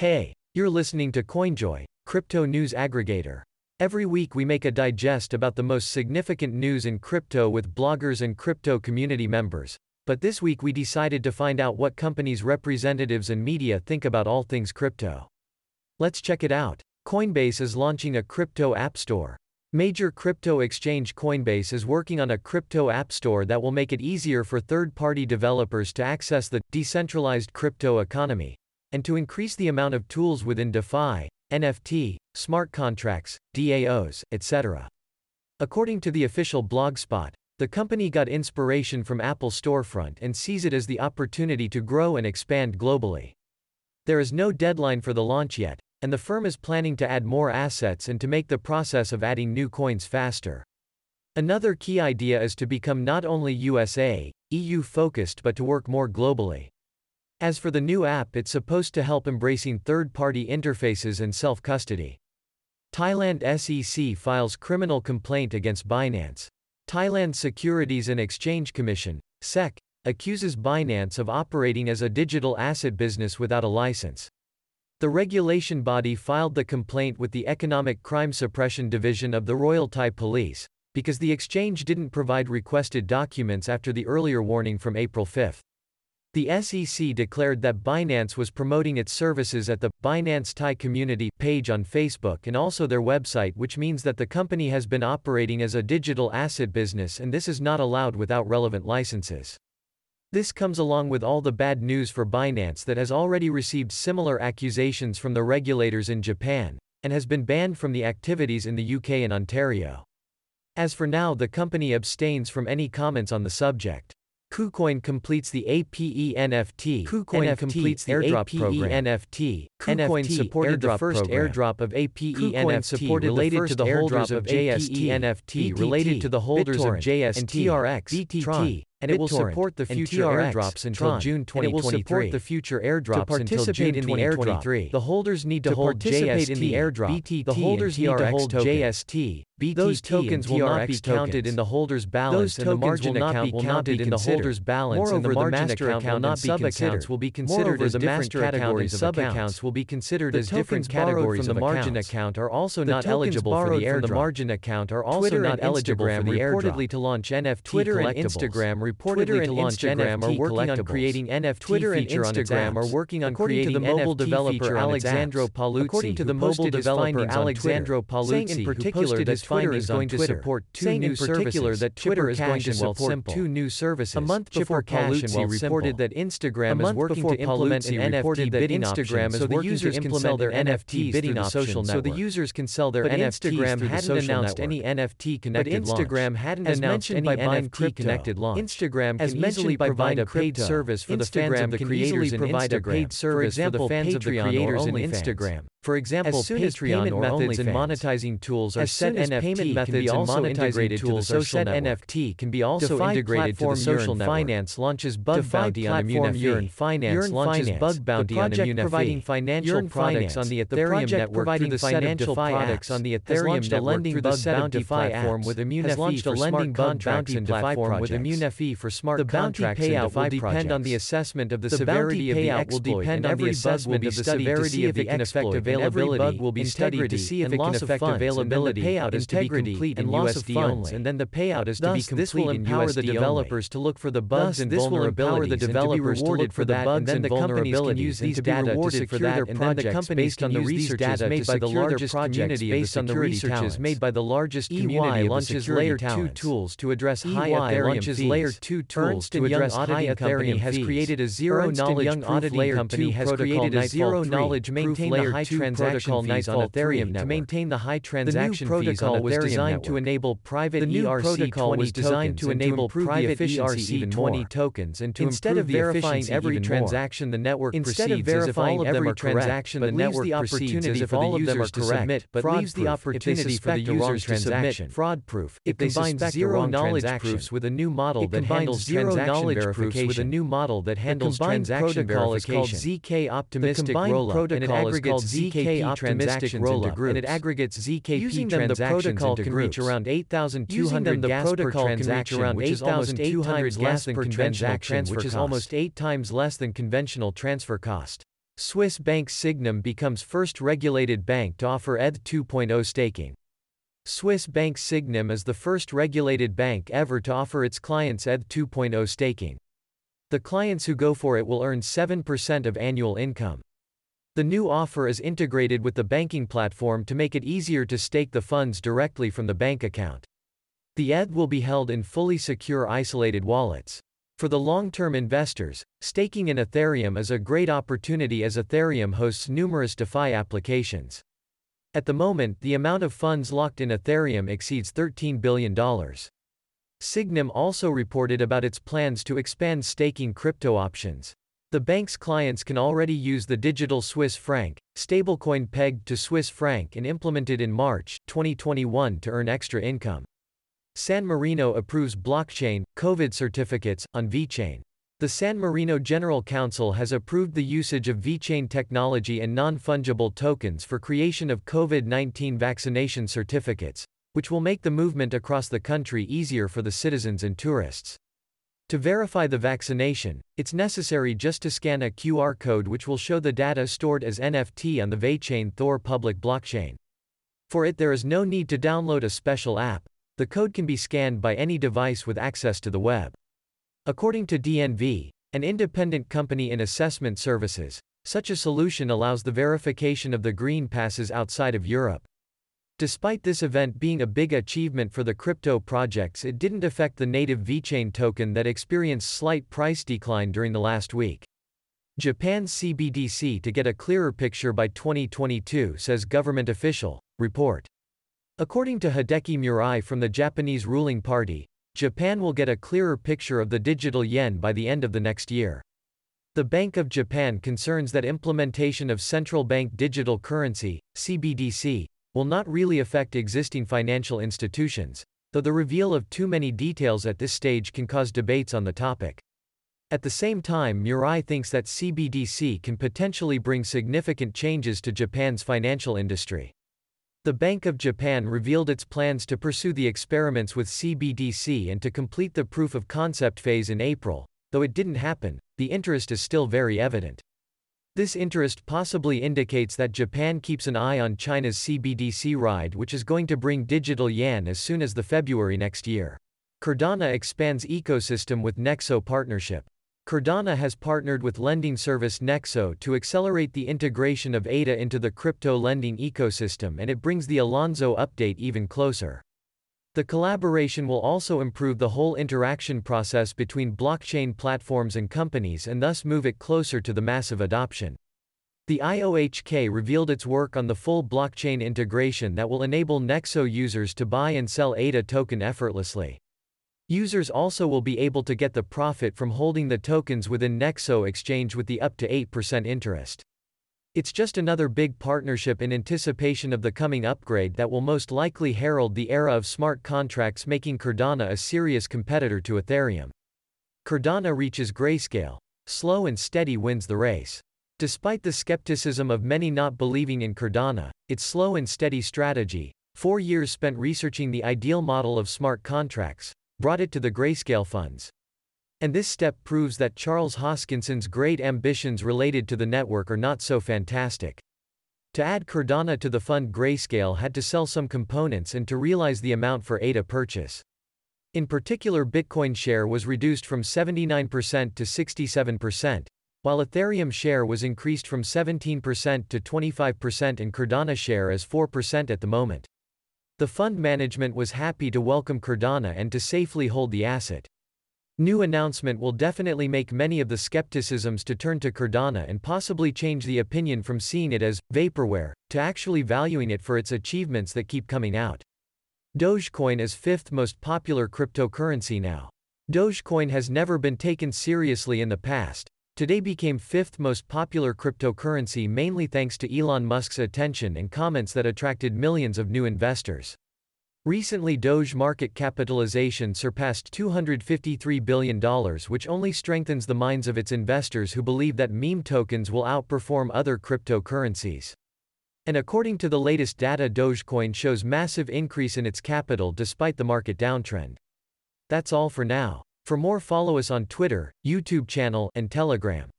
Hey, you're listening to CoinJoy, crypto news aggregator. Every week we make a digest about the most significant news in crypto with bloggers and crypto community members. But this week we decided to find out what companies' representatives and media think about all things crypto. Let's check it out. Coinbase is launching a crypto app store. Major crypto exchange Coinbase is working on a crypto app store that will make it easier for third party developers to access the decentralized crypto economy and to increase the amount of tools within DeFi, NFT, smart contracts, DAOs, etc. According to the official blogspot, the company got inspiration from Apple Storefront and sees it as the opportunity to grow and expand globally. There is no deadline for the launch yet, and the firm is planning to add more assets and to make the process of adding new coins faster. Another key idea is to become not only USA, EU focused but to work more globally. As for the new app, it's supposed to help embracing third party interfaces and self custody. Thailand SEC files criminal complaint against Binance. Thailand Securities and Exchange Commission, SEC, accuses Binance of operating as a digital asset business without a license. The regulation body filed the complaint with the Economic Crime Suppression Division of the Royal Thai Police, because the exchange didn't provide requested documents after the earlier warning from April 5. The SEC declared that Binance was promoting its services at the Binance Thai Community page on Facebook and also their website, which means that the company has been operating as a digital asset business and this is not allowed without relevant licenses. This comes along with all the bad news for Binance that has already received similar accusations from the regulators in Japan, and has been banned from the activities in the UK and Ontario. As for now, the company abstains from any comments on the subject. KuCoin completes the APE NFT. KuCoin NFT completes the airdrop APE program. NFT. KuCoin NFT supported the first program. airdrop of APE KuCoin NFT supported related to the holders of JST NFT related to the holders of JST and TRX BTT and it will support the future airdrops until June 2023. it will support the future airdrops to participate until June in the airdrop. The holders need to, to hold JST in the airdrop. BTT the holders need to hold JST. BTT Those tokens will not be counted in the holder's balance and the margin account will not be counted in the holder's balance Moreover, and the margin account will not be considered. will be considered as different categories of accounts will be considered as different categories from the margin account are also not eligible for the airdrop. The margin account are also not eligible for the airdrop. Reportedly to launch NFT Twitter and Instagram reportedly Twitter to launch Instagram NFT are working on creating NFT Twitter and Instagram are working on according creating to the mobile NFT developer Alessandro Paluzzi. According to the mobile developer Alessandro Paluzzi, saying in particular that Twitter is going to support two new services. that Twitter is going to support two new services. A month before Paluzzi reported that Instagram is working to implement an NFT bidding Instagram is working to implement their NFT bidding option so the users can sell their NFTs Instagram hadn't announced any NFT connected launch. Instagram hadn't announced any NFT connected launch. Instagram as can easily provide a paid service for the fans of the creators in Instagram. Paid service for the fans of the creators in Instagram. For example, Patreon or methods and monetizing tools are set NFT payment methods can be also integrated to the social network. NFT can be also DeFi integrated to the social network. Finance launches Bug DeFi Bounty on Immunefi. Yearn Finance launches Finance. Bug Bounty on providing financial products on the Ethereum network providing through the financial products on the Ethereum network through the Bounty platform with Immunefi for smart contracts and platform with Immunefi for smart contracts and DeFi will depend on the assessment of the severity of the exploit on the assessment of the severity of the exploit availability every bug will be studied to see if it can affect availability. payout is to be complete and loss of funds, and then the payout is to be complete this will empower the developers to look for the bugs and this vulnerabilities the developers to look for the bugs and vulnerabilities and to be rewarded for that, and then the companies based on the research made by the largest community based on the researches made by the largest community launches layer 2 tools to address high Ethereum fees. layer 2 tools to address high Ethereum has created a zero knowledge proof layer 2 has created a zero knowledge maintain the high transaction protocol fees on Ethereum to maintain the high transaction the new protocol fees on was Ethereum designed network. to enable private the new ERC protocol was designed to enable private ERC20 tokens and to instead of verifying every transaction the network instead of verifying every transaction the network the opportunity for the users to submit but leaves the opportunity for the users to submit fraud proof. It combines zero knowledge proofs with a new model that handles zero knowledge proofs with a new model that handles transaction verification. ZK optimistic rollup and it aggregates ZK transactions into groups, and it aggregates ZKP Using them, the protocol can reach around 8,200 gas protocol per transaction, around which is almost 8 times less than conventional transaction, which is almost 8 times less than conventional transfer cost. Swiss bank Sygnum becomes first regulated bank to offer ETH 2.0 staking. Swiss bank Sygnum is the first regulated bank ever to offer its clients ETH 2.0 staking. The clients who go for it will earn 7% of annual income. The new offer is integrated with the banking platform to make it easier to stake the funds directly from the bank account. The ETH will be held in fully secure isolated wallets. For the long-term investors, staking in Ethereum is a great opportunity as Ethereum hosts numerous DeFi applications. At the moment, the amount of funds locked in Ethereum exceeds $13 billion. Sygnum also reported about its plans to expand staking crypto options. The bank's clients can already use the digital Swiss franc, stablecoin pegged to Swiss franc and implemented in March 2021 to earn extra income. San Marino approves blockchain, COVID certificates, on VeChain. The San Marino General Council has approved the usage of VeChain technology and non-fungible tokens for creation of COVID-19 vaccination certificates, which will make the movement across the country easier for the citizens and tourists. To verify the vaccination, it's necessary just to scan a QR code which will show the data stored as NFT on the VeChain Thor public blockchain. For it there is no need to download a special app, the code can be scanned by any device with access to the web. According to DNV, an independent company in assessment services, such a solution allows the verification of the green passes outside of Europe. Despite this event being a big achievement for the crypto projects it didn't affect the native VeChain token that experienced slight price decline during the last week. Japan's CBDC to get a clearer picture by 2022 says government official, report. According to Hideki Murai from the Japanese ruling party, Japan will get a clearer picture of the digital yen by the end of the next year. The Bank of Japan concerns that implementation of central bank digital currency, CBDC, will not really affect existing financial institutions, though the reveal of too many details at this stage can cause debates on the topic. At the same time, Murai thinks that CBDC can potentially bring significant changes to Japan's financial industry. The Bank of Japan revealed its plans to pursue the experiments with CBDC and to complete the proof of concept phase in April, though it didn't happen, the interest is still very evident. This interest possibly indicates that Japan keeps an eye on China's CBDC ride which is going to bring digital yuan as soon as the February next year. Cardano expands ecosystem with Nexo partnership. Cardano has partnered with lending service Nexo to accelerate the integration of ADA into the crypto lending ecosystem and it brings the Alonzo update even closer. The collaboration will also improve the whole interaction process between blockchain platforms and companies and thus move it closer to the massive adoption. The IOHK revealed its work on the full blockchain integration that will enable Nexo users to buy and sell ADA token effortlessly. Users also will be able to get the profit from holding the tokens within Nexo exchange with the up to 8% interest. It's just another big partnership in anticipation of the coming upgrade that will most likely herald the era of smart contracts making Cardano a serious competitor to Ethereum. Cardano reaches grayscale. Slow and steady wins the race. Despite the skepticism of many not believing in Cardano, its slow and steady strategy, four years spent researching the ideal model of smart contracts, brought it to the grayscale funds. And this step proves that Charles Hoskinson's great ambitions related to the network are not so fantastic. To add Cardano to the fund Grayscale had to sell some components and to realize the amount for ADA purchase. In particular Bitcoin share was reduced from 79% to 67%, while Ethereum share was increased from 17% to 25% and Cardano share is 4% at the moment. The fund management was happy to welcome Cardano and to safely hold the asset. New announcement will definitely make many of the skepticisms to turn to Cardano and possibly change the opinion from seeing it as vaporware to actually valuing it for its achievements that keep coming out. Dogecoin is fifth most popular cryptocurrency now. Dogecoin has never been taken seriously in the past, today became fifth most popular cryptocurrency mainly thanks to Elon Musk's attention and comments that attracted millions of new investors. Recently Doge market capitalization surpassed $253 billion which only strengthens the minds of its investors who believe that meme tokens will outperform other cryptocurrencies. And according to the latest data Dogecoin shows massive increase in its capital despite the market downtrend. That's all for now. For more follow us on Twitter, YouTube channel, and Telegram.